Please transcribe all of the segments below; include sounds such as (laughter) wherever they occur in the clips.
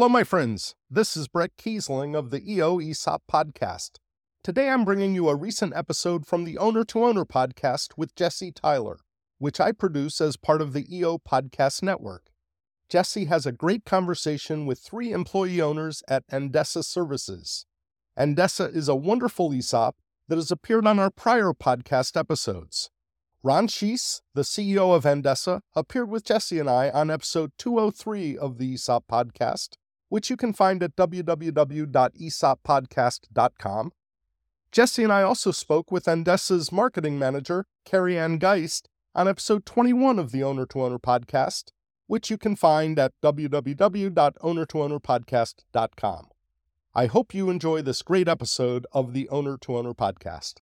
Hello, my friends. This is Brett Kiesling of the EO ESOP podcast. Today I'm bringing you a recent episode from the Owner to Owner podcast with Jesse Tyler, which I produce as part of the EO Podcast Network. Jesse has a great conversation with three employee owners at Andesa Services. Andesa is a wonderful ESOP that has appeared on our prior podcast episodes. Ron Schiess, the CEO of Andesa, appeared with Jesse and I on episode 203 of the ESOP podcast, which you can find at www.esoppodcast.com. Jesse and I also spoke with Andesa's marketing manager, Carrie Ann Geist, on episode 21 of the Owner to Owner podcast, which you can find at www.ownertoownerpodcast.com. I hope you enjoy this great episode of the Owner to Owner podcast.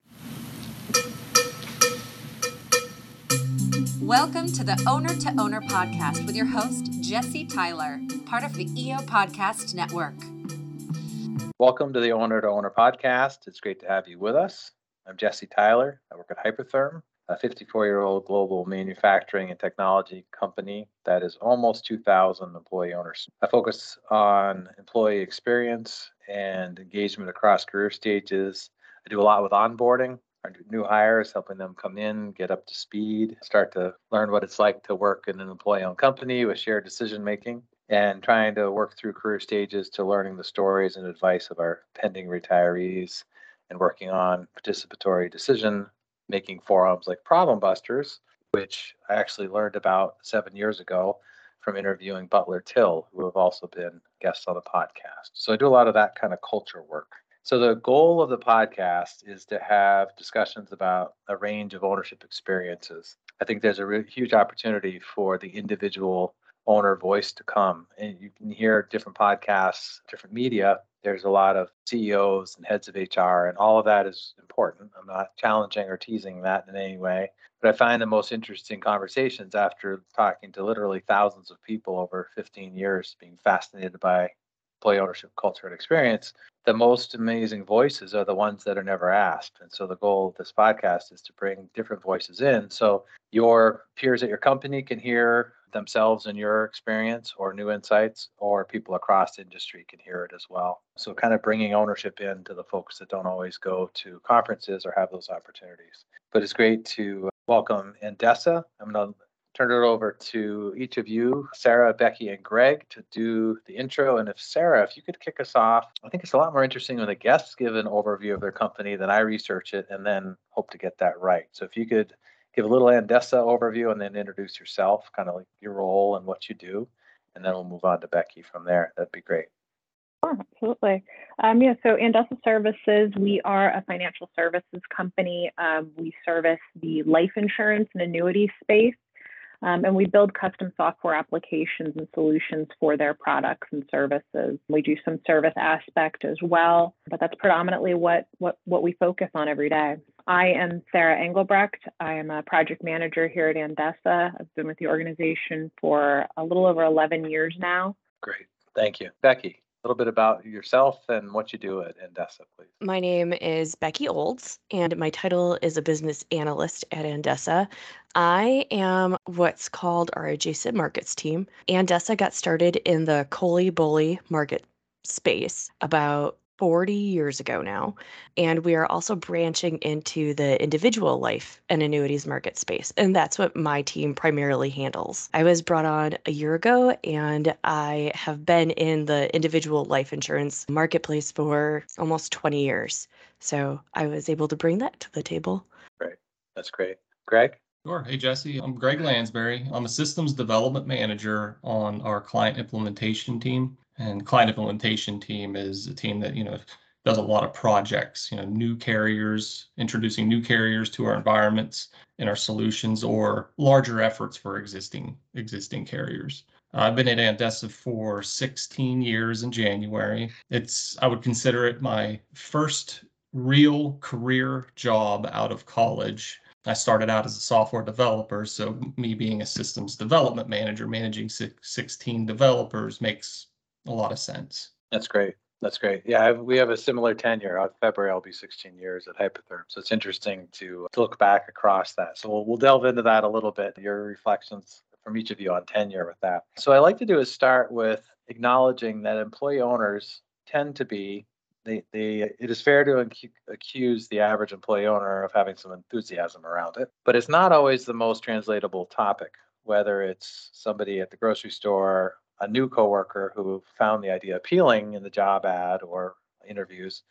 Welcome to the Owner to Owner podcast with your host, Jesse Tyler, part of the EO Podcast Network. Welcome to the Owner to Owner podcast. It's great to have you with us. I'm Jesse Tyler. I work at Hypertherm, a 54 year old global manufacturing and technology company that is almost 2,000 employee owners. I focus on employee experience and engagement across career stages. I do a lot with onboarding our new hires, helping them come in, get up to speed, start to learn what it's like to work in an employee owned company with shared decision making, and trying to work through career stages to learning the stories and advice of our pending retirees and working on participatory decision making forums like Problem Busters, which I actually learned about seven years ago from interviewing Butler Till, who have also been guests on the podcast. So I do a lot of that kind of culture work. So, the goal of the podcast is to have discussions about a range of ownership experiences. I think there's a really huge opportunity for the individual owner voice to come. And you can hear different podcasts, different media. There's a lot of CEOs and heads of HR, and all of that is important. I'm not challenging or teasing that in any way. But I find the most interesting conversations after talking to literally thousands of people over 15 years, being fascinated by employee ownership culture and experience, the most amazing voices are the ones that are never asked. And so the goal of this podcast is to bring different voices in. So your peers at your company can hear themselves and your experience or new insights, or people across industry can hear it as well. So kind of bringing ownership in to the folks that don't always go to conferences or have those opportunities. But it's great to welcome Andesa. I'm going to turn it over to each of you, Sarah, Becky, and Greg, to do the intro. And if Sarah, if you could kick us off, I think it's a lot more interesting when the guests give an overview of their company than I research it and then hope to get that right. So if you could give a little Andesa overview and then introduce yourself, kind of like your role and what you do, and then we'll move on to Becky from there. That'd be great. Sure, absolutely. Um, yeah, so Andesa Services, we are a financial services company. Um, we service the life insurance and annuity space. Um, and we build custom software applications and solutions for their products and services. We do some service aspect as well, but that's predominantly what, what, what we focus on every day. I am Sarah Engelbrecht. I am a project manager here at Andesa. I've been with the organization for a little over 11 years now. Great. Thank you. Becky little bit about yourself and what you do at Andesa, please. My name is Becky Olds, and my title is a business analyst at Andesa. I am what's called our adjacent markets team. Andesa got started in the COLI BOLI market space about 40 years ago now. And we are also branching into the individual life and annuities market space. And that's what my team primarily handles. I was brought on a year ago and I have been in the individual life insurance marketplace for almost 20 years. So I was able to bring that to the table. Great. That's great. Greg? Sure. Hey, Jesse. I'm Greg Lansberry. I'm a systems development manager on our client implementation team. And client implementation team is a team that, you know, does a lot of projects, you know, new carriers, introducing new carriers to our environments and our solutions or larger efforts for existing existing carriers. I've been at Andesa for 16 years in January. It's I would consider it my first real career job out of college. I started out as a software developer, so me being a systems development manager, managing 16 developers makes a lot of sense. That's great. That's great. Yeah, we have a similar tenure. Out February, I'll be 16 years at Hypertherm. So it's interesting to, to look back across that. So we'll, we'll delve into that a little bit, your reflections from each of you on tenure with that. So I like to do is start with acknowledging that employee owners tend to be they, they, it is fair to accuse the average employee owner of having some enthusiasm around it, but it's not always the most translatable topic. Whether it's somebody at the grocery store, a new coworker who found the idea appealing in the job ad or interviews,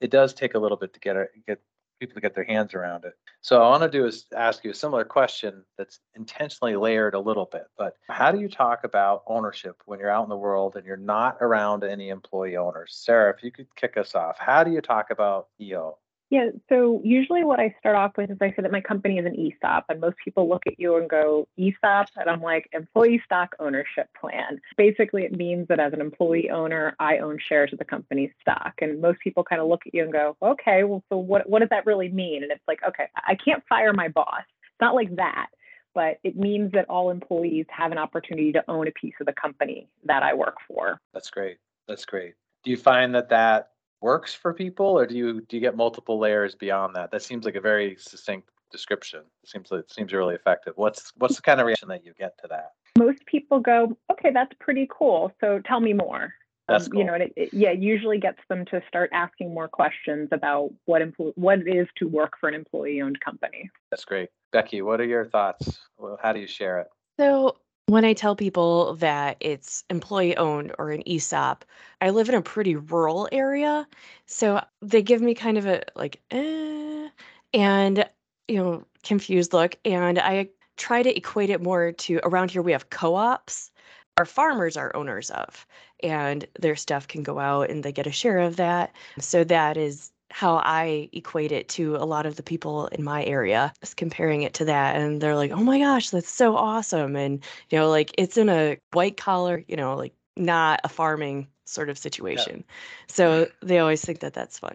it does take a little bit to get get people to get their hands around it. So I want to do is ask you a similar question that's intentionally layered a little bit. But how do you talk about ownership when you're out in the world and you're not around any employee owners? Sarah, if you could kick us off, how do you talk about EO? Yeah, so usually what I start off with is I say that my company is an ESOP, and most people look at you and go, ESOP? And I'm like, Employee Stock Ownership Plan. Basically, it means that as an employee owner, I own shares of the company's stock. And most people kind of look at you and go, okay, well, so what, what does that really mean? And it's like, okay, I can't fire my boss. It's not like that, but it means that all employees have an opportunity to own a piece of the company that I work for. That's great. That's great. Do you find that that works for people, or do you do you get multiple layers beyond that? That seems like a very succinct description. It seems like it seems really effective. What's what's the kind of reaction that you get to that? Most people go, okay, that's pretty cool. So tell me more. That's um, cool. You know, it, it, yeah, usually gets them to start asking more questions about what empl- what it is to work for an employee-owned company. That's great, Becky. What are your thoughts? Well, how do you share it? So when I tell people that it's employee owned or an ESOP, I live in a pretty rural area. So they give me kind of a like, eh, and, you know, confused look. And I try to equate it more to around here, we have co ops. Our farmers are owners of, and their stuff can go out and they get a share of that. So that is how I equate it to a lot of the people in my area, just comparing it to that. And they're like, oh my gosh, that's so awesome. And, you know, like it's in a white collar, you know, like not a farming sort of situation. Yeah. So they always think that that's fun.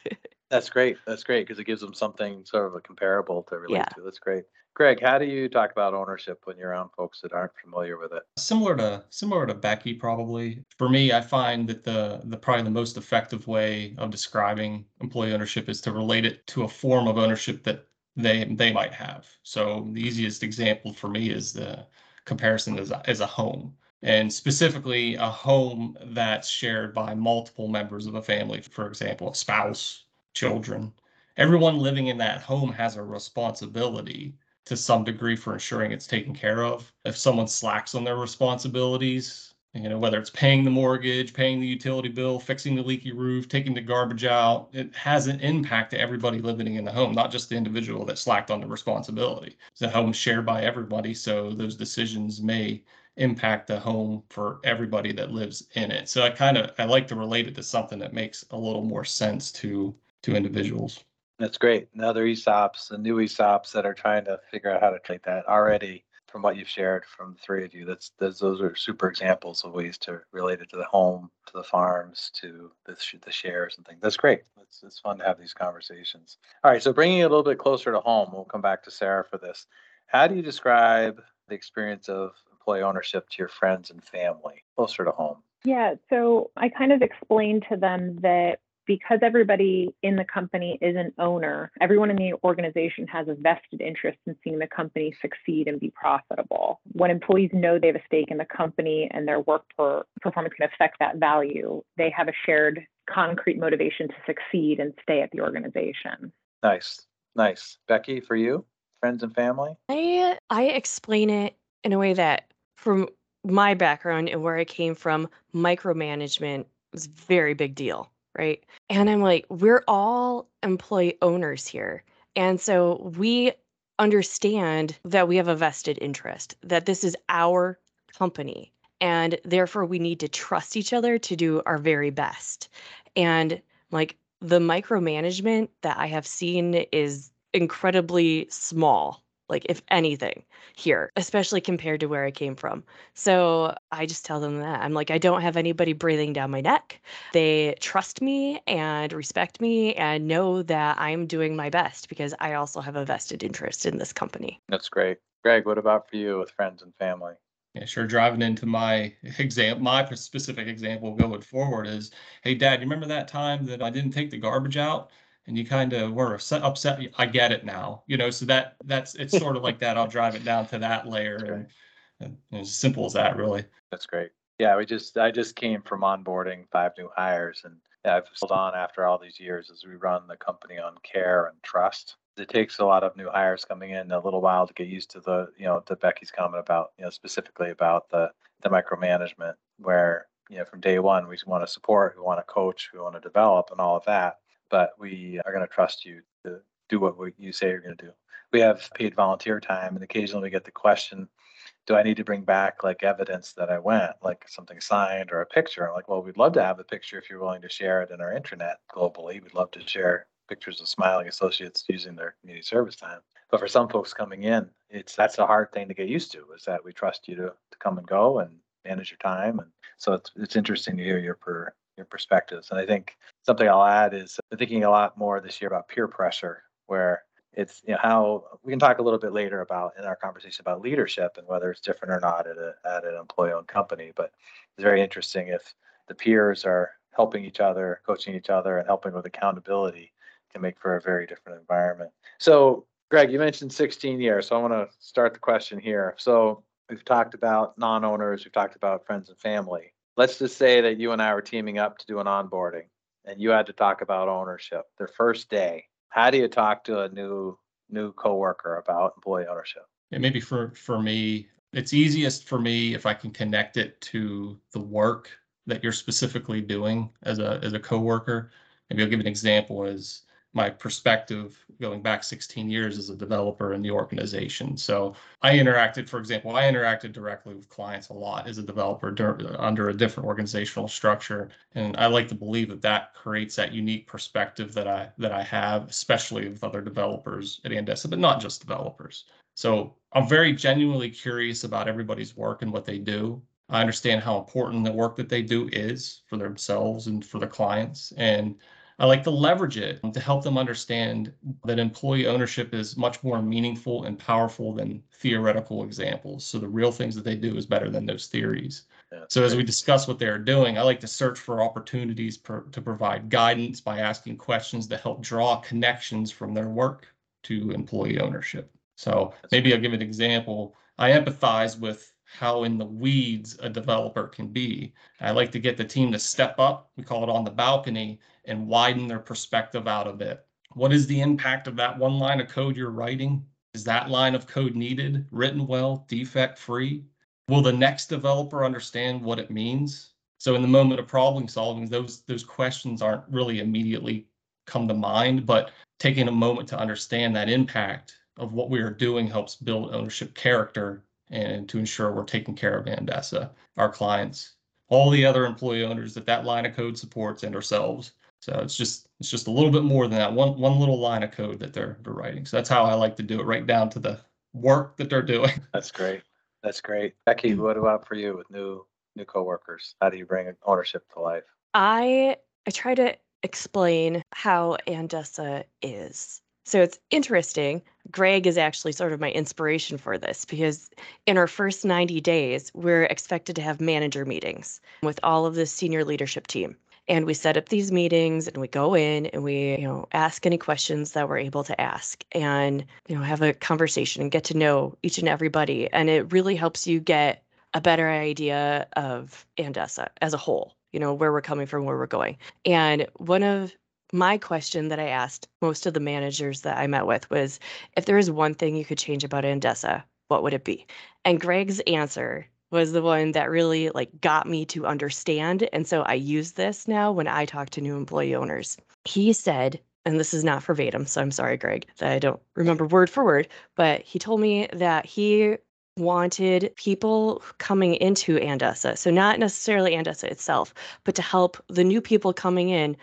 (laughs) that's great. That's great because it gives them something sort of a comparable to relate yeah. to. That's great. Greg, how do you talk about ownership when you're around folks that aren't familiar with it? Similar to similar to Becky, probably. For me, I find that the the probably the most effective way of describing employee ownership is to relate it to a form of ownership that they they might have. So the easiest example for me is the comparison as as a home and specifically a home that's shared by multiple members of a family, for example, a spouse, children. Everyone living in that home has a responsibility to some degree for ensuring it's taken care of. If someone slacks on their responsibilities, you know, whether it's paying the mortgage, paying the utility bill, fixing the leaky roof, taking the garbage out, it has an impact to everybody living in the home, not just the individual that slacked on the responsibility. The home shared by everybody, so those decisions may impact the home for everybody that lives in it. So I kind of I like to relate it to something that makes a little more sense to to individuals. That's great. And other ESOPs, the new ESOPs that are trying to figure out how to take that already from what you've shared from the three of you, that's, that's those are super examples of ways to relate it to the home, to the farms, to the, the shares and things. That's great. It's, it's fun to have these conversations. All right. So bringing it a little bit closer to home, we'll come back to Sarah for this. How do you describe the experience of employee ownership to your friends and family closer to home? Yeah, so I kind of explained to them that because everybody in the company is an owner, everyone in the organization has a vested interest in seeing the company succeed and be profitable. When employees know they have a stake in the company and their work per performance can affect that value, they have a shared concrete motivation to succeed and stay at the organization. Nice. Nice. Becky, for you, friends and family? I I explain it in a way that from my background and where I came from, micromanagement was a very big deal right? And I'm like, we're all employee owners here. And so we understand that we have a vested interest, that this is our company. And therefore, we need to trust each other to do our very best. And like the micromanagement that I have seen is incredibly small like if anything here especially compared to where i came from. So i just tell them that i'm like i don't have anybody breathing down my neck. They trust me and respect me and know that i'm doing my best because i also have a vested interest in this company. That's great. Greg what about for you with friends and family? Yeah, sure. Driving into my example, my specific example going forward is, hey, Dad, you remember that time that I didn't take the garbage out? And you kind of were upset. I get it now, you know. So that that's it's sort of like that. I'll drive it down to that layer, and, and as simple as that, really. That's great. Yeah, we just I just came from onboarding five new hires and I've held on after all these years as we run the company on care and trust. It takes a lot of new hires coming in a little while to get used to the, you know, to Becky's comment about, you know, specifically about the the micromanagement where, you know, from day one we want to support, we want to coach, we want to develop and all of that. But we are going to trust you to do what you say you're going to do. We have paid volunteer time and occasionally we get the question, do I need to bring back like evidence that I went, like something signed or a picture? I'm like, well, we'd love to have the picture if you're willing to share it in our intranet globally. We'd love to share pictures of smiling associates using their community service time. But for some folks coming in, it's that's a hard thing to get used to. Is that we trust you to, to come and go and manage your time, and so it's it's interesting to hear your per your perspectives. And I think something I'll add is I'm thinking a lot more this year about peer pressure, where it's you know how we can talk a little bit later about in our conversation about leadership and whether it's different or not at, a, at an employee-owned company. But it's very interesting if the peers are helping each other coaching each other and helping with accountability can make for a very different environment. So greg you mentioned 16 years so i want to start the question here. So we've talked about non-owners we've talked about friends and family let's just say that you and i were teaming up to do an onboarding and you had to talk about ownership their first day how do you talk to a new new coworker about employee ownership? Yeah, maybe for for me, it's easiest for me if I can connect it to the work that you're specifically doing as a as a coworker. Maybe I'll give an example is my perspective going back 16 years as a developer in the organization. So I interacted, for example, I interacted directly with clients a lot as a developer under a different organizational structure, and I like to believe that that creates that unique perspective that I that I have, especially with other developers at Andesa, but not just developers. So I'm very genuinely curious about everybody's work and what they do. I understand how important the work that they do is for themselves and for the clients, and I like to leverage it to help them understand that employee ownership is much more meaningful and powerful than theoretical examples. So the real things that they do is better than those theories. That's so as we discuss what they're doing, I like to search for opportunities per, to provide guidance by asking questions to help draw connections from their work to employee ownership. So maybe. I'll give an example. I empathize with how in the weeds a developer can be. I like to get the team to step up, we call it on the balcony, and widen their perspective out a bit. What is the impact of that one line of code you're writing? Is that line of code needed, written well, defect free? Will the next developer understand what it means? So in the moment of problem solving, those those questions aren't really immediately come to mind, but taking a moment to understand that impact of what we are doing helps build ownership character and to ensure we're taking care of Andesa, our clients, all the other employee owners that that line of code supports, and ourselves. So it's just it's just a little bit more than that one one little line of code that they're they're writing. So that's how I like to do it, right down to the work that they're doing. (laughs) That's great. That's great. Becky, mm. what about for you with new new coworkers? How do you bring ownership to life? I I try to explain how Andesa is. So it's interesting. Greg is actually sort of my inspiration for this because in our first 90 days, we're expected to have manager meetings with all of the senior leadership team. And we set up these meetings and we go in and we, you know, ask any questions that we're able to ask and, you know, have a conversation and get to know each and everybody. And it really helps you get a better idea of Andesa as a whole, you know, where we're coming from, where we're going. And one of my question that I asked most of the managers that I met with was if there is one thing you could change about Andesa, what would it be? And Greg's answer was the one that really like got me to understand and so I use this now when I talk to new employee owners. He said and this is not verbatim, so I'm sorry, Greg, that I don't remember word for word, but he told me that he wanted people coming into Andesa, so not necessarily Andesa itself, but to help the new people coming in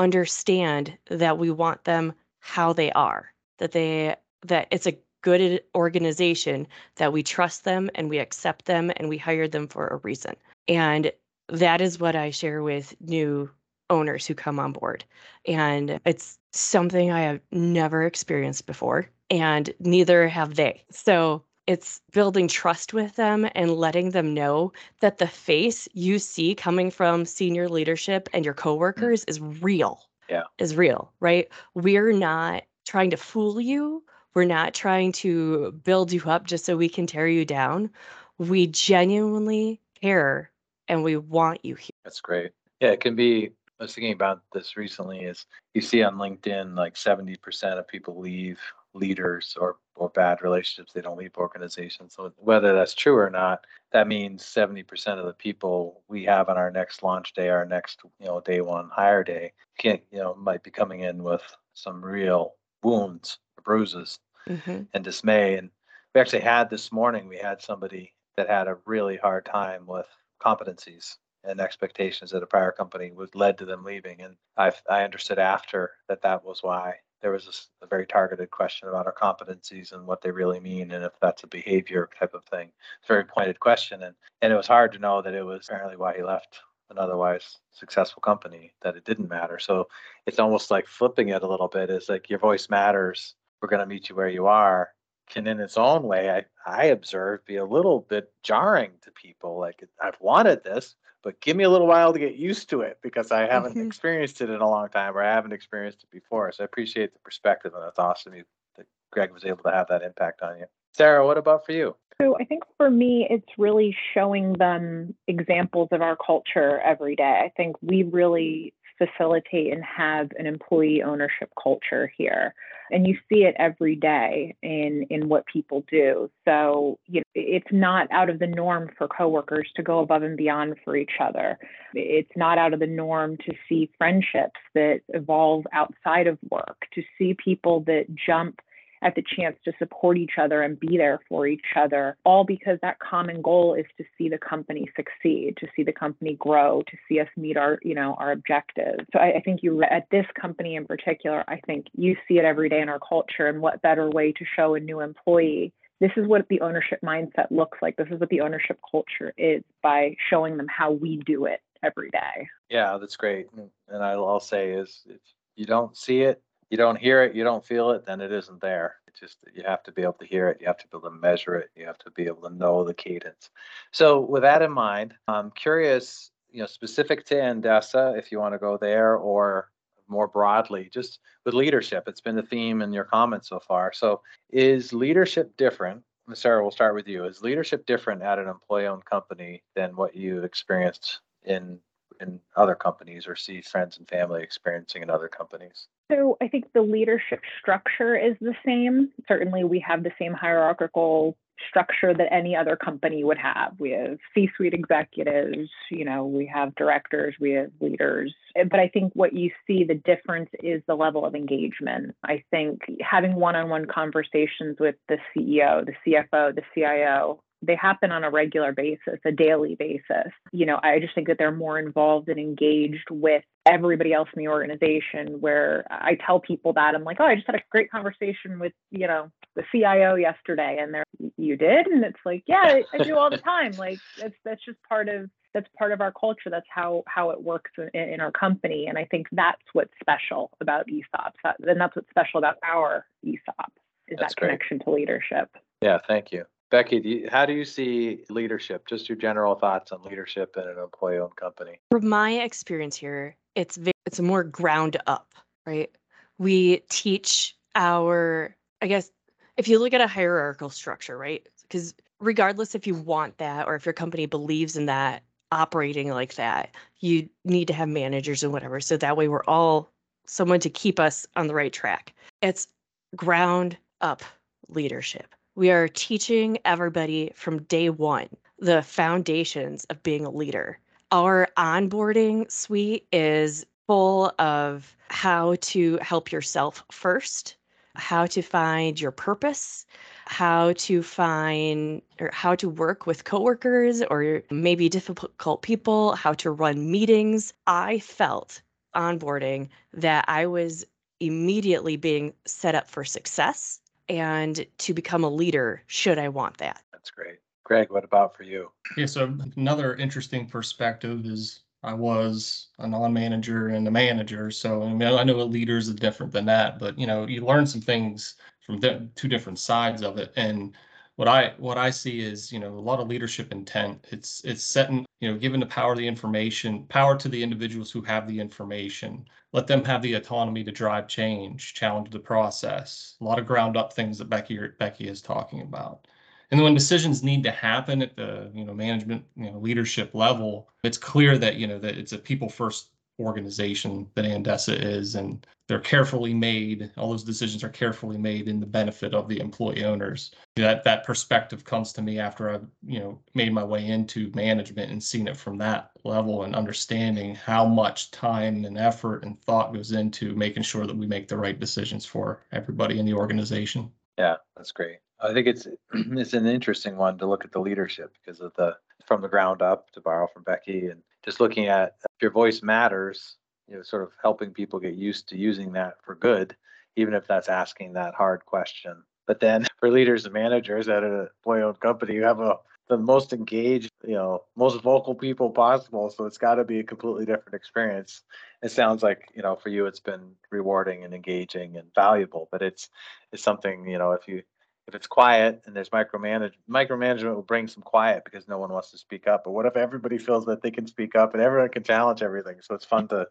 understand that we want them how they are, that they that it's a good organization that we trust them and we accept them and we hired them for a reason. And that is what I share with new owners who come on board. And it's something I have never experienced before, and neither have they. So it's building trust with them and letting them know that the face you see coming from senior leadership and your mm. coworkers is real. Yeah. Is real, right? We're not trying to fool you. We're not trying to build you up just so we can tear you down. We genuinely care and we want you here. That's great. Yeah, it can be. I was thinking about this recently. Is you see on LinkedIn like seventy percent of people leave leaders or or bad relationships. They don't leave organizations. So whether that's true or not, that means seventy percent of the people we have on our next launch day, our next you know day one hire day, can you know might be coming in with some real wounds, bruises, mm-hmm. and dismay. And we actually had this morning. We had somebody that had a really hard time with competencies and expectations at a prior company was led to them leaving. And I I understood after that that was why there was a, a, very targeted question about our competencies and what they really mean and if that's a behavior type of thing. It's a very pointed question and and it was hard to know that it was apparently why he left an otherwise successful company that it didn't matter. So it's almost like flipping it a little bit. Is like your voice matters. We're going to meet you where you are can in its own way I, I observe be a little bit jarring to people like i've wanted this but give me a little while to get used to it because i haven't mm-hmm. experienced it in a long time or i haven't experienced it before. So i appreciate the perspective and that's awesome you, that greg was able to have that impact on you. Sarah what about for you? So i think for me it's really showing them examples of our culture every day. I think we really facilitate and have an employee ownership culture here. And you see it every day in in what people do. So you know it's not out of the norm for coworkers to go above and beyond for each other. It's not out of the norm to see friendships that evolve outside of work to see people that jump at the chance to support each other and be there for each other, all because that common goal is to see the company succeed, to see the company grow, to see us meet our, you know, our objectives. So I, I think you at this company in particular, I think you see it every day in our culture, and what better way to show a new employee this is what the ownership mindset looks like. This is what the ownership culture is by showing them how we do it every day. Yeah, that's great. And I'll say is if you don't see it, you don't hear it, you don't feel it, then it isn't there. It just you have to be able to hear it, you have to be able to measure it, you have to be able to know the cadence. So with that in mind, I'm curious, you know, specific to Andesa, if you want to go there, or more broadly, just with leadership. It's been the theme in your comments so far. So is leadership different? Sarah, we'll start with you. Is leadership different at an employee-owned company than what you experienced in in other companies or see friends and family experiencing in other companies? So I think the leadership structure is the same. Certainly, we have the same hierarchical structure that any other company would have. We have C-suite executives, you know, we have directors, we have leaders. But I think what you see the difference is the level of engagement. I think having one-on-one conversations with the CEO, the CFO, the CIO, they happen on a regular basis, a daily basis. You know, I just think that they're more involved and engaged with everybody else in the organization. Where I tell people that I'm like, oh, I just had a great conversation with, you know, the CIO yesterday, and they're, you did, and it's like, yeah, I, do all the time. Like that's that's just part of that's part of our culture. That's how how it works in, in our company, and I think that's what's special about ESOPs, that, and that's what's special about our ESOP is that's that connection to leadership. Yeah, thank you. Becky, do you, how do you see leadership? Just your general thoughts on leadership in an employee-owned company. From my experience here, it's very, it's more ground up, right? We teach our, I guess, if you look at a hierarchical structure, right? Because regardless if you want that or if your company believes in that operating like that, you need to have managers and whatever. So that way we're all someone to keep us on the right track. It's ground up leadership. We are teaching everybody from day one the foundations of being a leader. Our onboarding suite is full of how to help yourself first, how to find your purpose, how to find or how to work with coworkers or maybe difficult people, how to run meetings. I felt onboarding that I was immediately being set up for success and to become a leader should I want that. That's great. Greg, what about for you? Yeah, so another interesting perspective is I was a non-manager and a manager. So I mean, I know a leader is different than that, but you know, you learn some things from the two different sides of it. And what I what I see is you know a lot of leadership intent. It's it's setting you know giving the power of the information, power to the individuals who have the information. Let them have the autonomy to drive change, challenge the process. A lot of ground up things that Becky Becky is talking about. And when decisions need to happen at the you know management you know leadership level, it's clear that you know that it's a people first organization that Andesa is, and they're carefully made. All those decisions are carefully made in the benefit of the employee owners. That that perspective comes to me after I've you know made my way into management and seen it from that level and understanding how much time and effort and thought goes into making sure that we make the right decisions for everybody in the organization. Yeah, that's great. I think it's (clears throat) it's an interesting one to look at the leadership because of the from the ground up to borrow from Becky and just looking at if your voice matters, you know, sort of helping people get used to using that for good, even if that's asking that hard question. But then (laughs) for leaders and managers at a employee-owned company, you have a the most engaged, you know, most vocal people possible. So it's got to be a completely different experience. It sounds like, you know, for you, it's been rewarding and engaging and valuable. But it's it's something, you know, if you if it's quiet and there's micromanage micromanagement will bring some quiet because no one wants to speak up. But what if everybody feels that they can speak up and everyone can challenge everything? So it's fun to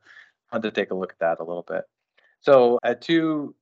fun to take a look at that a little bit. So two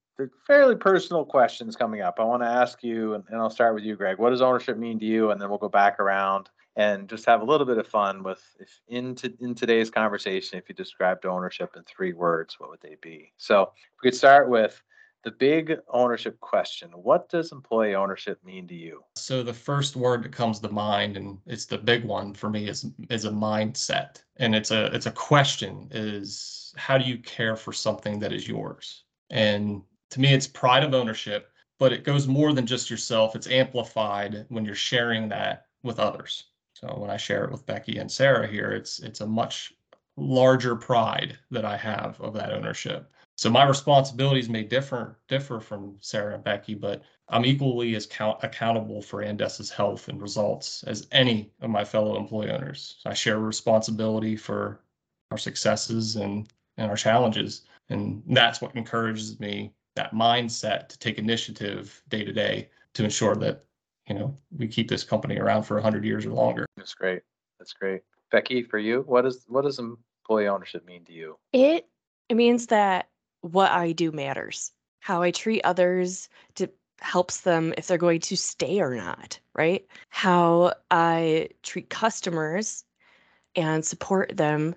fairly personal questions coming up. I want to ask you, and, and I'll start with you, Greg. What does ownership mean to you? And then we'll go back around and just have a little bit of fun with if in, to, in today's conversation, if you described ownership in three words, what would they be? So we could start with the big ownership question what does employee ownership mean to you? So the first word that comes to mind and it's the big one for me is is a mindset. And it's a it's a question is how do you care for something that is yours? And to me it's pride of ownership but it goes more than just yourself. It's amplified when you're sharing that with others. So when i share it with becky and sarah here it's it's a much larger pride that i have of that ownership so my responsibilities may differ differ from Sarah and Becky, but I'm equally as count, accountable for Andesa's health and results as any of my fellow employee owners. I share responsibility for our successes and, and our challenges. And that's what encourages me, that mindset to take initiative day to day to ensure that, you know, we keep this company around for 100 years or longer. That's great. That's great. Becky, for you, what is what does employee ownership mean to you? It it means that what I do matters. How I treat others to helps them if they're going to stay or not, right? How I treat customers and support them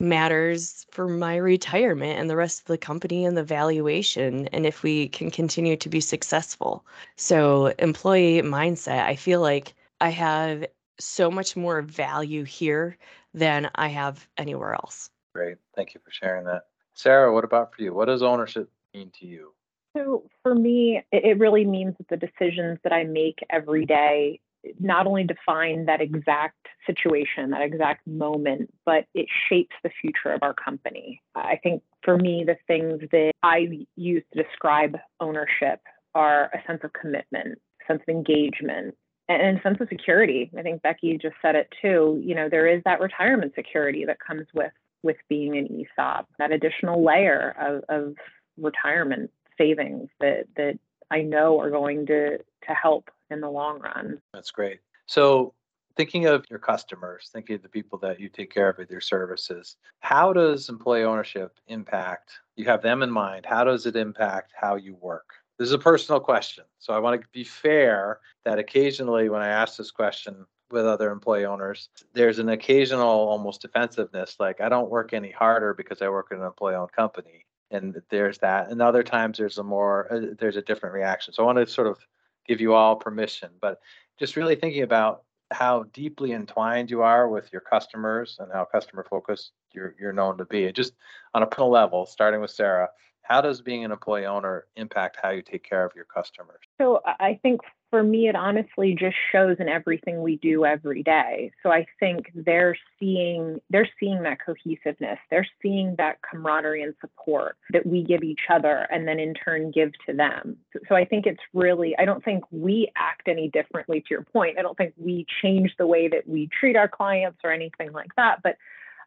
matters for my retirement and the rest of the company and the valuation and if we can continue to be successful. So, employee mindset, I feel like I have so much more value here than I have anywhere else. Great. Thank you for sharing that. Sarah, what about for you? What does ownership mean to you? So for me, it really means that the decisions that I make every day not only define that exact situation, that exact moment, but it shapes the future of our company. I think for me, the things that I use to describe ownership are a sense of commitment, sense of engagement, and a sense of security. I think Becky just said it too. You know, there is that retirement security that comes with with being an ESOP, that additional layer of, of retirement savings that that I know are going to to help in the long run. That's great. So thinking of your customers, thinking of the people that you take care of with your services, how does employee ownership impact? You have them in mind. How does it impact how you work? This is a personal question. So I want to be fair that occasionally when I ask this question, with other employee owners, there's an occasional almost defensiveness, like I don't work any harder because I work in an employee-owned company, and there's that. And other times there's a more uh, there's a different reaction. So I want to sort of give you all permission, but just really thinking about how deeply entwined you are with your customers and how customer focused you're you're known to be. And just on a personal level, starting with Sarah, how does being an employee owner impact how you take care of your customers? So I think for me, it honestly just shows in everything we do every day. So I think they're seeing they're seeing that cohesiveness. They're seeing that camaraderie and support that we give each other, and then in turn give to them. So, I think it's really. I don't think we act any differently. To your point, I don't think we change the way that we treat our clients or anything like that. But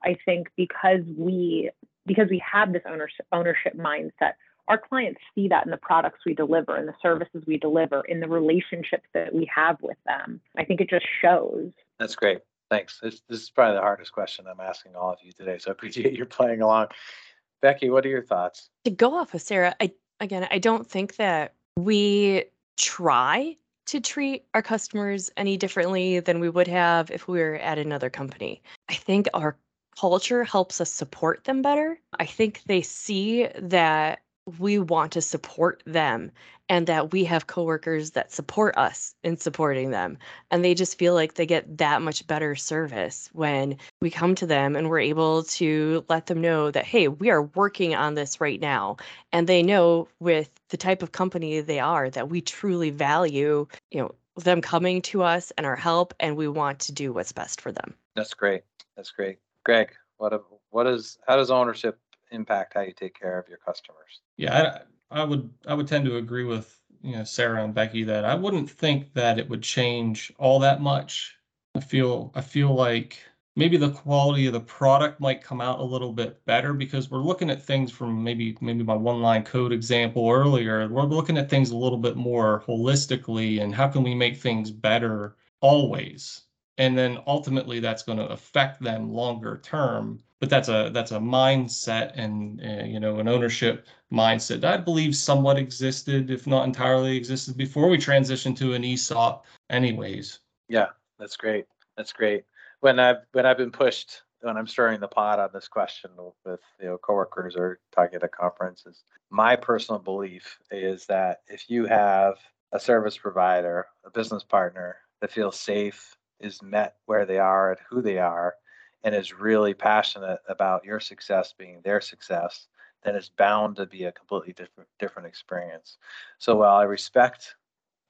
I think because we because we have this ownership ownership mindset our clients see that in the products we deliver, in the services we deliver, in the relationships that we have with them. I think it just shows. That's great. Thanks. This, this is probably the hardest question I'm asking all of you today. So I appreciate you playing along. Becky, what are your thoughts? To go off of Sarah, I again, I don't think that we try to treat our customers any differently than we would have if we were at another company. I think our culture helps us support them better. I think they see that we want to support them and that we have coworkers that support us in supporting them and they just feel like they get that much better service when we come to them and we're able to let them know that hey we are working on this right now and they know with the type of company they are that we truly value you know them coming to us and our help and we want to do what's best for them That's great. That's great. Greg, what a- what is how does ownership impact how you take care of your customers? Yeah, I, I would I would tend to agree with you know Sarah and Becky that I wouldn't think that it would change all that much. I feel I feel like maybe the quality of the product might come out a little bit better because we're looking at things from maybe maybe my one line code example earlier. We're looking at things a little bit more holistically and how can we make things better always. And then ultimately that's going to affect them longer term. But that's a that's a mindset and uh, you know an ownership mindset that I believe somewhat existed, if not entirely existed, before we transitioned to an ESOP. Anyways, Yeah, that's great. That's great. When I've when I've been pushed when I'm stirring the pot on this question with you know coworkers or talking at conferences, my personal belief is that if you have a service provider, a business partner that feels safe, is met where they are and who they are, and is really passionate about your success being their success, then it's bound to be a completely different different experience. So while I respect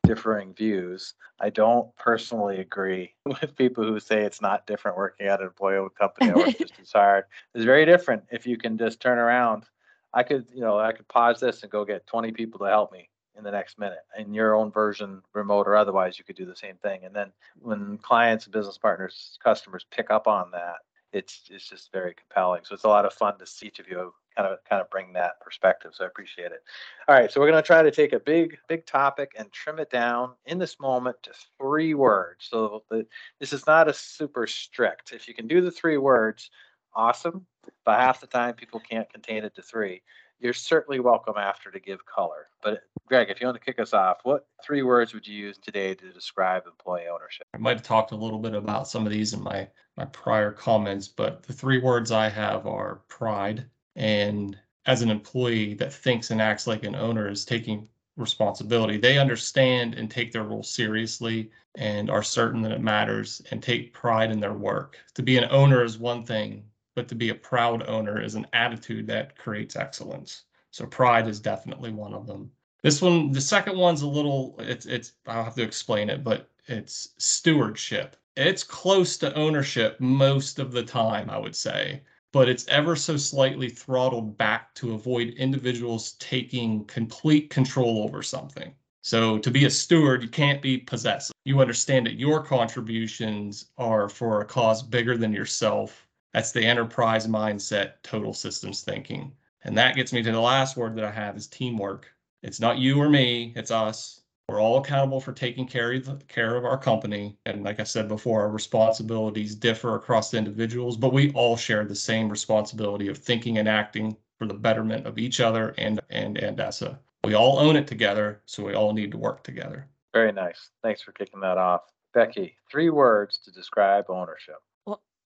differing views. I don't personally agree (laughs) with people who say it's not different working at an employee-owned company works (laughs) just as hard. It's very different if you can just turn around. I could, you know, I could pause this and go get 20 people to help me in the next minute in your own version, remote or otherwise, you could do the same thing. And then when mm-hmm. clients, business partners, customers pick up on that, it's it's just very compelling. So it's a lot of fun to see each of you kind of kind of bring that perspective. So I appreciate it. All right, so we're going to try to take a big big topic and trim it down in this moment to three words. So the, this is not a super strict. If you can do the three words, awesome. But half the time people can't contain it to three. You're certainly welcome after to give color. But Greg, if you want to kick us off, what three words would you use today to describe employee ownership? I might have talked a little bit about some of these in my my prior comments, but the three words I have are pride and as an employee that thinks and acts like an owner is taking responsibility. They understand and take their role seriously and are certain that it matters and take pride in their work. To be an owner is one thing, but to be a proud owner is an attitude that creates excellence. So pride is definitely one of them. This one, the second one's a little it's it's I'll have to explain it, but it's stewardship. It's close to ownership most of the time, I would say but it's ever so slightly throttled back to avoid individuals taking complete control over something. So, to be a steward, you can't be possessive. You understand that your contributions are for a cause bigger than yourself. That's the enterprise mindset, total systems thinking. And that gets me to the last word that I have is teamwork. It's not you or me, it's us. We're all accountable for taking care of, care of our company. And like I said before, our responsibilities differ across individuals, but we all share the same responsibility of thinking and acting for the betterment of each other and, and Andesa. We all own it together, so we all need to work together. Very nice. Thanks for kicking that off. Becky, three words to describe ownership.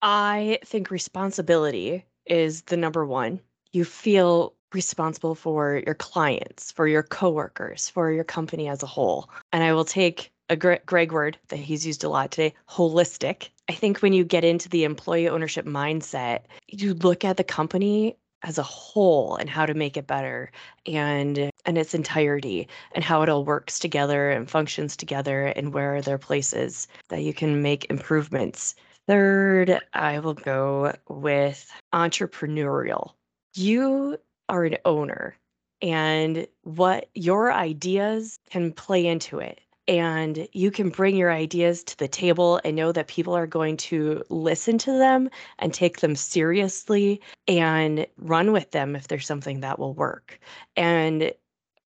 I think responsibility is the number one. You feel responsible for your clients, for your coworkers, for your company as a whole. And I will take a Greg word that he's used a lot today holistic. I think when you get into the employee ownership mindset, you look at the company as a whole and how to make it better and and its entirety and how it all works together and functions together and where are there places that you can make improvements. Third, I will go with entrepreneurial. You are an owner and what your ideas can play into it. And you can bring your ideas to the table and know that people are going to listen to them and take them seriously and run with them if there's something that will work. And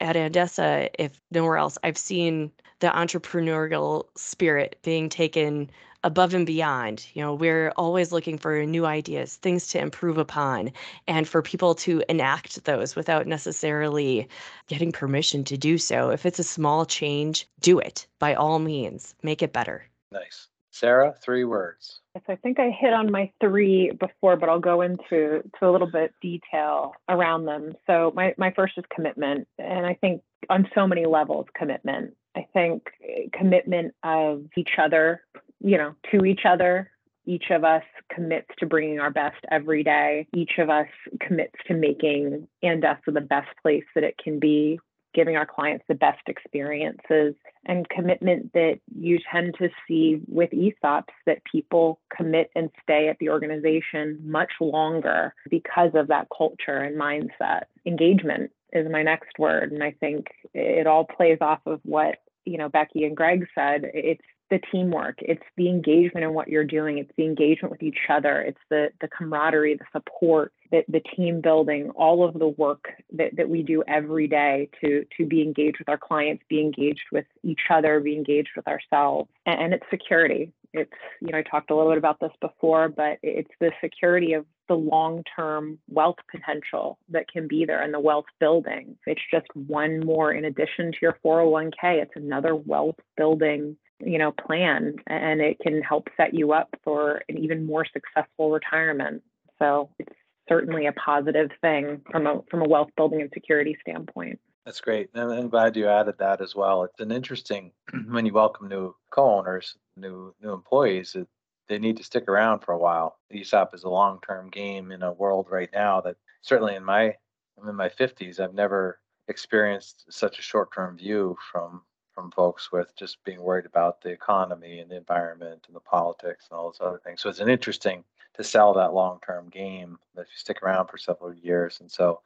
at Andesa, if nowhere else, I've seen the entrepreneurial spirit being taken above and beyond. You know, we're always looking for new ideas, things to improve upon, and for people to enact those without necessarily getting permission to do so. If it's a small change, do it by all means, make it better. Nice. Sarah, three words. Yes, I think I hit on my three before, but I'll go into to a little bit detail around them. So my, my first is commitment. And I think on so many levels, commitment. I think eh, commitment of each other, you know, to each other. Each of us commits to bringing our best every day. Each of us commits to making Andesa the best place that it can be giving our clients the best experiences and commitment that you tend to see with ESOPs that people commit and stay at the organization much longer because of that culture and mindset. Engagement is my next word. And I think it all plays off of what, you know, Becky and Greg said. It's the teamwork it's the engagement in what you're doing it's the engagement with each other it's the the camaraderie the support the, the team building all of the work that, that we do every day to to be engaged with our clients be engaged with each other be engaged with ourselves. And, and it's security. It's you know i talked a little bit about this before but it's the security of the long term wealth potential that can be there and the wealth building. It's just one more in addition to your 401k it's another wealth building you know plan and it can help set you up for an even more successful retirement. So it's certainly a positive thing from a from a wealth building and security standpoint. That's great and i'm glad you added that as well. It's an interesting (clears throat) when you welcome new co-owners new new employees it, they need to stick around for a while. Esop is a long-term game in a world right now that certainly in my i'm in my 50s i've never experienced such a short-term view from from folks with just being worried about the economy and the environment and the politics and all those other things. So it's an interesting to sell that long-term game if you stick around for several years. And so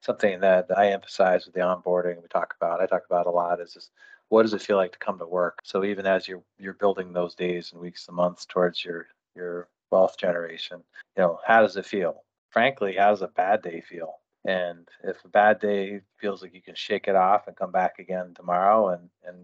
something that I emphasize with the onboarding we talk about, I talk about a lot is just what does it feel like to come to work? So even as you're you're building those days and weeks and months towards your your wealth generation, you know, how does it feel? Frankly, how does a bad day feel? And if a bad day feels like you can shake it off and come back again tomorrow and, and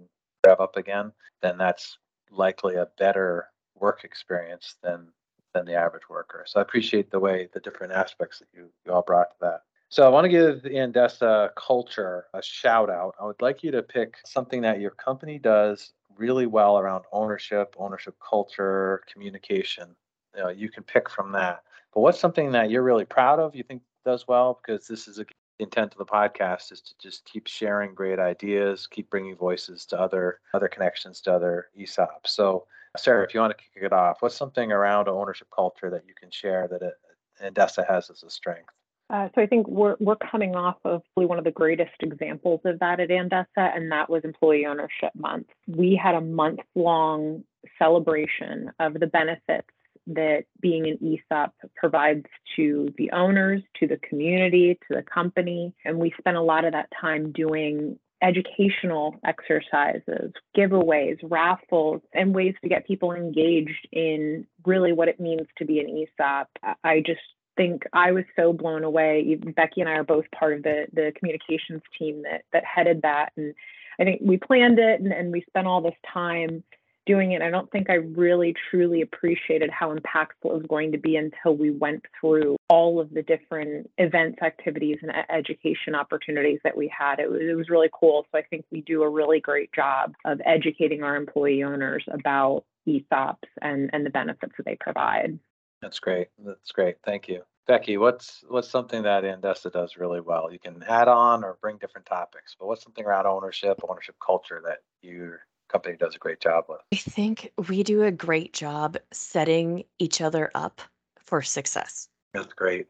rev up again, then that's likely a better work experience than than the average worker. So I appreciate the way the different aspects that you, you all brought to that. So I want to give the Andesa culture a shout out. I would like you to pick something that your company does really well around ownership, ownership culture, communication. You know, you can pick from that. But what's something that you're really proud of? You think does well because this is a, the intent of the podcast is to just keep sharing great ideas, keep bringing voices to other other connections to other ESOPs. So, Sarah, if you want to kick it off, what's something around ownership culture that you can share that it, Andesa has as a strength? Uh, so I think we're we're coming off of one of the greatest examples of that at Andesa, and that was Employee Ownership Month. We had a month long celebration of the benefits that being an ESOP provides to the owners, to the community, to the company. And we spent a lot of that time doing educational exercises, giveaways, raffles, and ways to get people engaged in really what it means to be an ESOP. I just think I was so blown away. Becky and I are both part of the the communications team that that headed that, and I think we planned it and, and we spent all this time doing it. I don't think I really truly appreciated how impactful it was going to be until we went through all of the different events, activities, and education opportunities that we had. It was, it was really cool. So I think we do a really great job of educating our employee owners about ESOPs and, and the benefits that they provide. That's great. That's great. Thank you. Becky, what's what's something that Andesa does really well? You can add on or bring different topics, but what's something around ownership, ownership culture that you're company does a great job with. I think we do a great job setting each other up for success. That's great.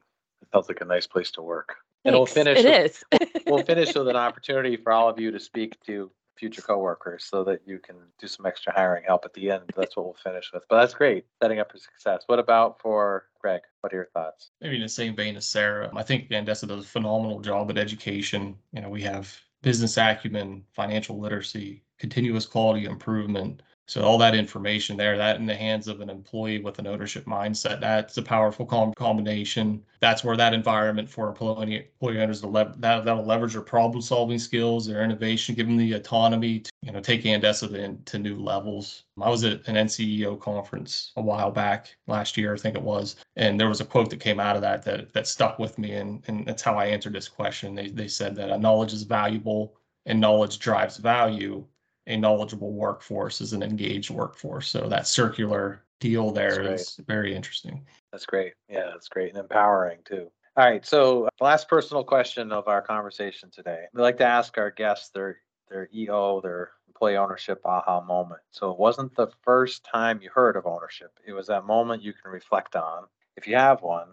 It sounds like a nice place to work. And we'll finish. It with, is. (laughs) we'll finish with an opportunity for all of you to speak to future coworkers so that you can do some extra hiring help at the end. That's what we'll finish with. But that's great. Setting up for success. What about for Greg? What are your thoughts? Maybe in the same vein as Sarah. I think Andesa does a phenomenal job at education. You know, we have business acumen, financial literacy, continuous quality improvement, So all that information there, that in the hands of an employee with an ownership mindset, that's a powerful com- combination. That's where that environment for employee, employee owners to lev- that, that'll leverage their problem solving skills, their innovation, give them the autonomy to you know take Andesa to new levels. I was at an NCEO conference a while back last year, I think it was, and there was a quote that came out of that that that stuck with me, and and that's how I answered this question. They they said that knowledge is valuable and knowledge drives value a knowledgeable workforce is an engaged workforce. So that circular deal there is very interesting. That's great. Yeah, that's great and empowering too. All right. So uh, last personal question of our conversation today. We like to ask our guests their their EO, their employee ownership aha moment. So it wasn't the first time you heard of ownership. It was that moment you can reflect on, if you have one,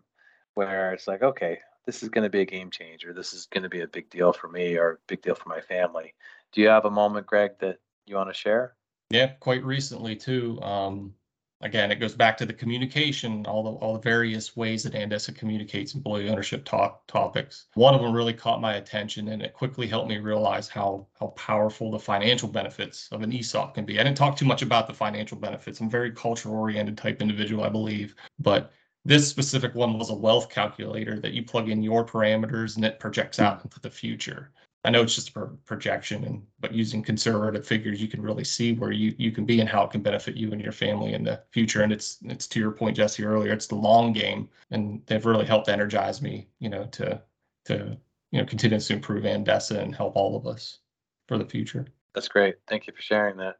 where it's like, okay, this is going to be a game changer. This is going to be a big deal for me or a big deal for my family. Do you have a moment, Greg, that you want to share? Yeah, quite recently too. Um, again, it goes back to the communication, all the all the various ways that Andesa communicates employee ownership talk topics. One of them really caught my attention, and it quickly helped me realize how how powerful the financial benefits of an ESOP can be. I didn't talk too much about the financial benefits. I'm very culture oriented type individual, I believe, but this specific one was a wealth calculator that you plug in your parameters and it projects out into the future. I know it's just a projection, and but using conservative figures, you can really see where you you can be and how it can benefit you and your family in the future. And it's it's to your point, Jesse, earlier. It's the long game, and they've really helped energize me, you know, to to you know continue to improve Andesa and help all of us for the future. That's great. Thank you for sharing that.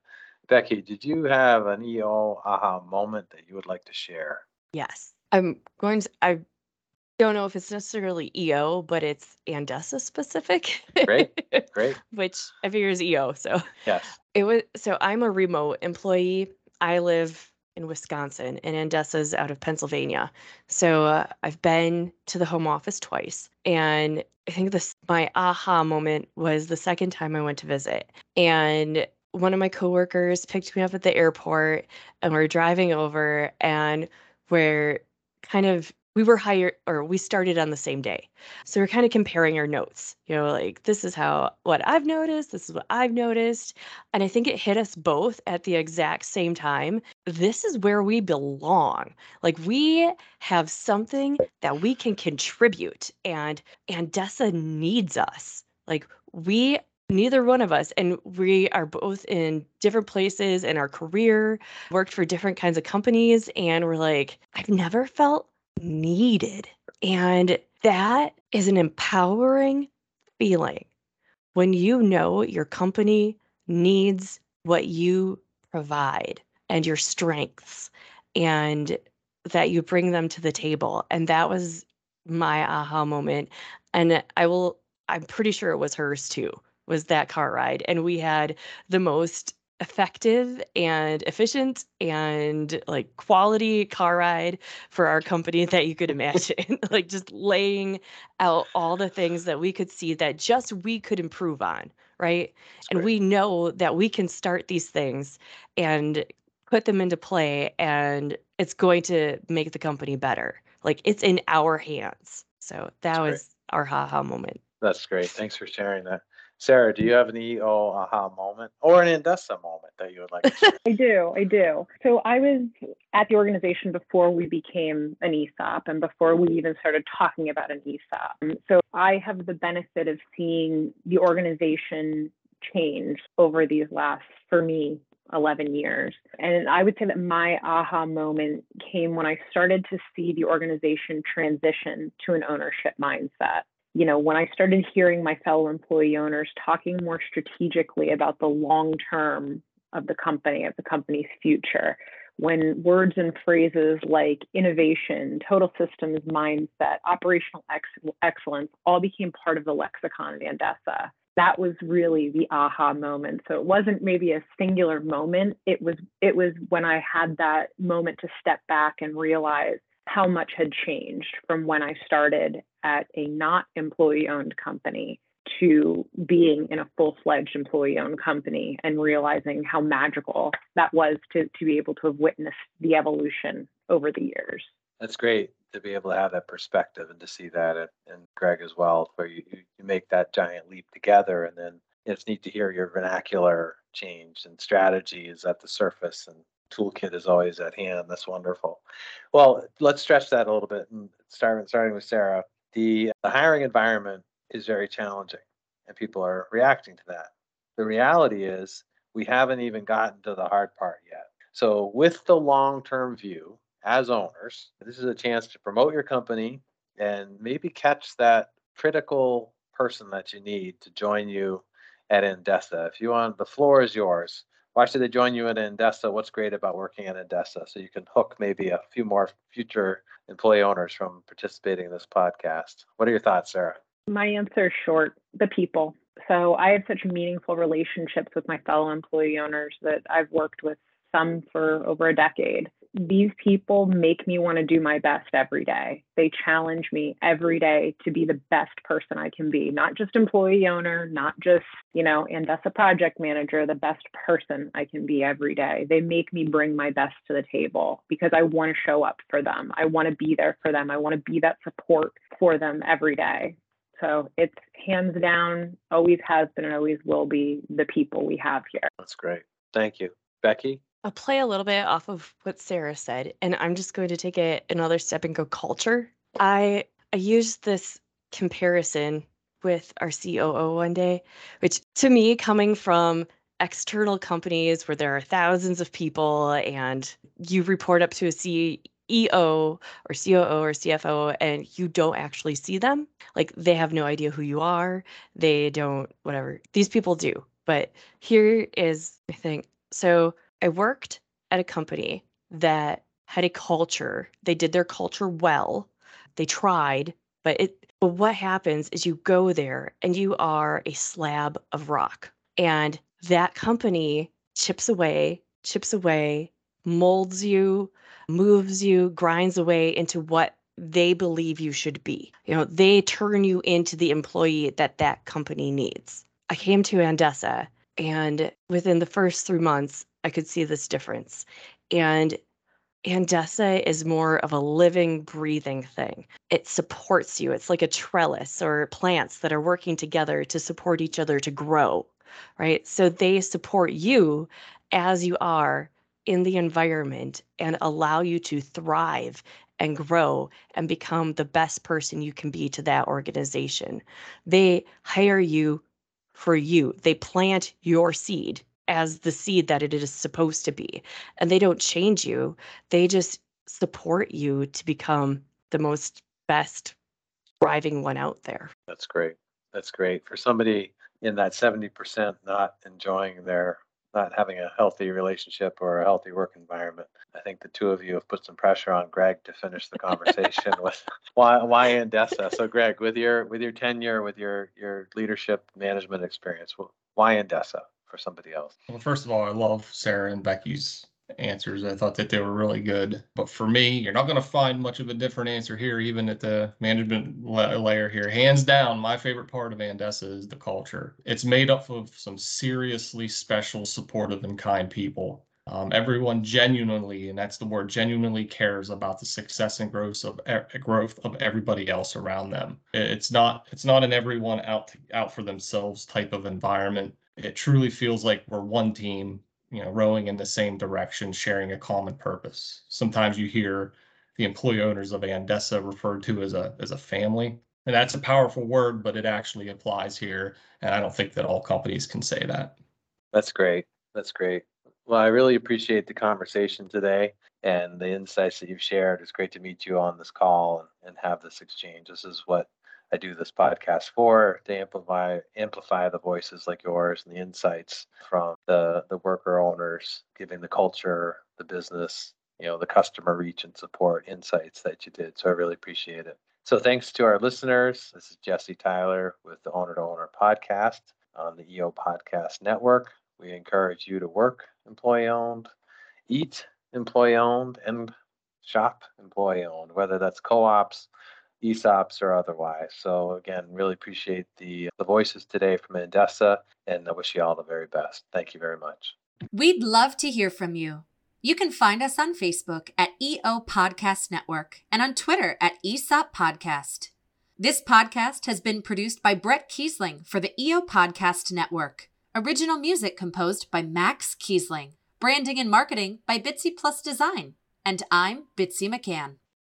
Becky, did you have an EO aha moment that you would like to share? Yes. I'm going to, I don't know if it's necessarily EO, but it's Andesa specific. Great. Great. (laughs) which I figure is EO. So yes. It was so I'm a remote employee. I live in Wisconsin and Andesa's out of Pennsylvania. So uh, I've been to the home office twice. And I think this my aha moment was the second time I went to visit. And one of my coworkers picked me up at the airport and we're driving over and we're kind of we were hired or we started on the same day. So we're kind of comparing our notes. You know, like this is how what I've noticed, this is what I've noticed. And I think it hit us both at the exact same time. This is where we belong. Like we have something that we can contribute and Andesa needs us. Like we neither one of us and we are both in different places in our career worked for different kinds of companies and we're like i've never felt needed. And that is an empowering feeling when you know your company needs what you provide and your strengths and that you bring them to the table. And that was my aha moment. And I will, I'm pretty sure it was hers too, was that car ride. And we had the most effective and efficient and like quality car ride for our company that you could imagine (laughs) like just laying out all the things that we could see that just we could improve on right That's and great. we know that we can start these things and put them into play and it's going to make the company better like it's in our hands so that That's was great. our haha moment That's great. Thanks for sharing that. Sarah, do you have an EO oh, aha moment or an Andesa moment that you would like? (laughs) I do. I do. So I was at the organization before we became an ESOP and before we even started talking about an ESOP. Um, so I have the benefit of seeing the organization change over these last, for me, 11 years. And I would say that my aha moment came when I started to see the organization transition to an ownership mindset you know, when I started hearing my fellow employee owners talking more strategically about the long term of the company, of the company's future, when words and phrases like innovation, total systems mindset, operational ex- excellence all became part of the lexicon of Andesa, that was really the aha moment. So it wasn't maybe a singular moment. It was it was when I had that moment to step back and realize how much had changed from when I started at a not employee owned company to being in a full fledged employee owned company and realizing how magical that was to, to be able to have witnessed the evolution over the years. That's great to be able to have that perspective and to see that and, Greg as well, where you, you make that giant leap together. And then it's neat to hear your vernacular change and strategy is at the surface and toolkit is always at hand. That's wonderful. Well, let's stretch that a little bit and start starting with Sarah. The, uh, the hiring environment is very challenging and people are reacting to that. The reality is we haven't even gotten to the hard part yet. So, with the long term view as owners, this is a chance to promote your company and maybe catch that critical person that you need to join you at Andesa. If you want, the floor is yours. Why should they join you at Andesa? What's great about working at Andesa? So you can hook maybe a few more future employee owners from participating in this podcast. What are your thoughts, Sarah? My answer is short the people. So I have such meaningful relationships with my fellow employee owners that I've worked with some for over a decade. These people make me want to do my best every day. They challenge me every day to be the best person I can be, not just employee owner, not just, you know, and that's a project manager, the best person I can be every day. They make me bring my best to the table because I want to show up for them. I want to be there for them. I want to be that support for them every day. So it's hands down, always has been and always will be the people we have here. That's great. Thank you. Becky? I'll play a little bit off of what Sarah said, and I'm just going to take it another step and go culture. I I used this comparison with our COO one day, which to me, coming from external companies where there are thousands of people and you report up to a CEO or COO or CFO and you don't actually see them, like they have no idea who you are, they don't, whatever. These people do. But here is the thing. So I worked at a company that had a culture. They did their culture well. They tried, but it but what happens is you go there and you are a slab of rock. And that company chips away, chips away, molds you, moves you, grinds away into what they believe you should be. You know, they turn you into the employee that that company needs. I came to Andesa and within the first 3 months I could see this difference. And Andesa is more of a living, breathing thing. It supports you. It's like a trellis or plants that are working together to support each other to grow, right? So they support you as you are in the environment and allow you to thrive and grow and become the best person you can be to that organization. They hire you for you, they plant your seed as the seed that it is supposed to be. And they don't change you, they just support you to become the most best thriving one out there. That's great. That's great. For somebody in that 70% not enjoying their not having a healthy relationship or a healthy work environment. I think the two of you have put some pressure on Greg to finish the conversation (laughs) with why why Andesa. So Greg, with your with your tenure, with your your leadership management experience, why Andesa? For somebody else? Well, first of all, I love Sarah and Becky's answers. I thought that they were really good. But for me, you're not going to find much of a different answer here, even at the management layer here. Hands down, my favorite part of Andesa is the culture. It's made up of some seriously special, supportive, and kind people. Um, everyone genuinely, and that's the word, genuinely cares about the success and growth of growth of everybody else around them. It's not it's not an everyone out to, out for themselves type of environment it truly feels like we're one team, you know, rowing in the same direction, sharing a common purpose. Sometimes you hear the employee owners of Andesa referred to as a as a family. And that's a powerful word, but it actually applies here. And I don't think that all companies can say that. That's great. That's great. Well, I really appreciate the conversation today and the insights that you've shared. It's great to meet you on this call and, and have this exchange. This is what I do this podcast for to amplify amplify the voices like yours and the insights from the the worker owners, giving the culture, the business, you know, the customer reach and support insights that you did. So I really appreciate it. So thanks to our listeners. This is Jesse Tyler with the Owner to Owner podcast on the EO Podcast Network. We encourage you to work employee owned, eat employee owned, and shop employee owned, whether that's co-ops ESOPs or otherwise. So again, really appreciate the the voices today from Andesa, and I wish you all the very best. Thank you very much. We'd love to hear from you. You can find us on Facebook at EO Podcast Network and on Twitter at ESOP Podcast. This podcast has been produced by Brett Kiesling for the EO Podcast Network. Original music composed by Max Kiesling. Branding and marketing by Bitsy Plus Design. And I'm Bitsy McCann.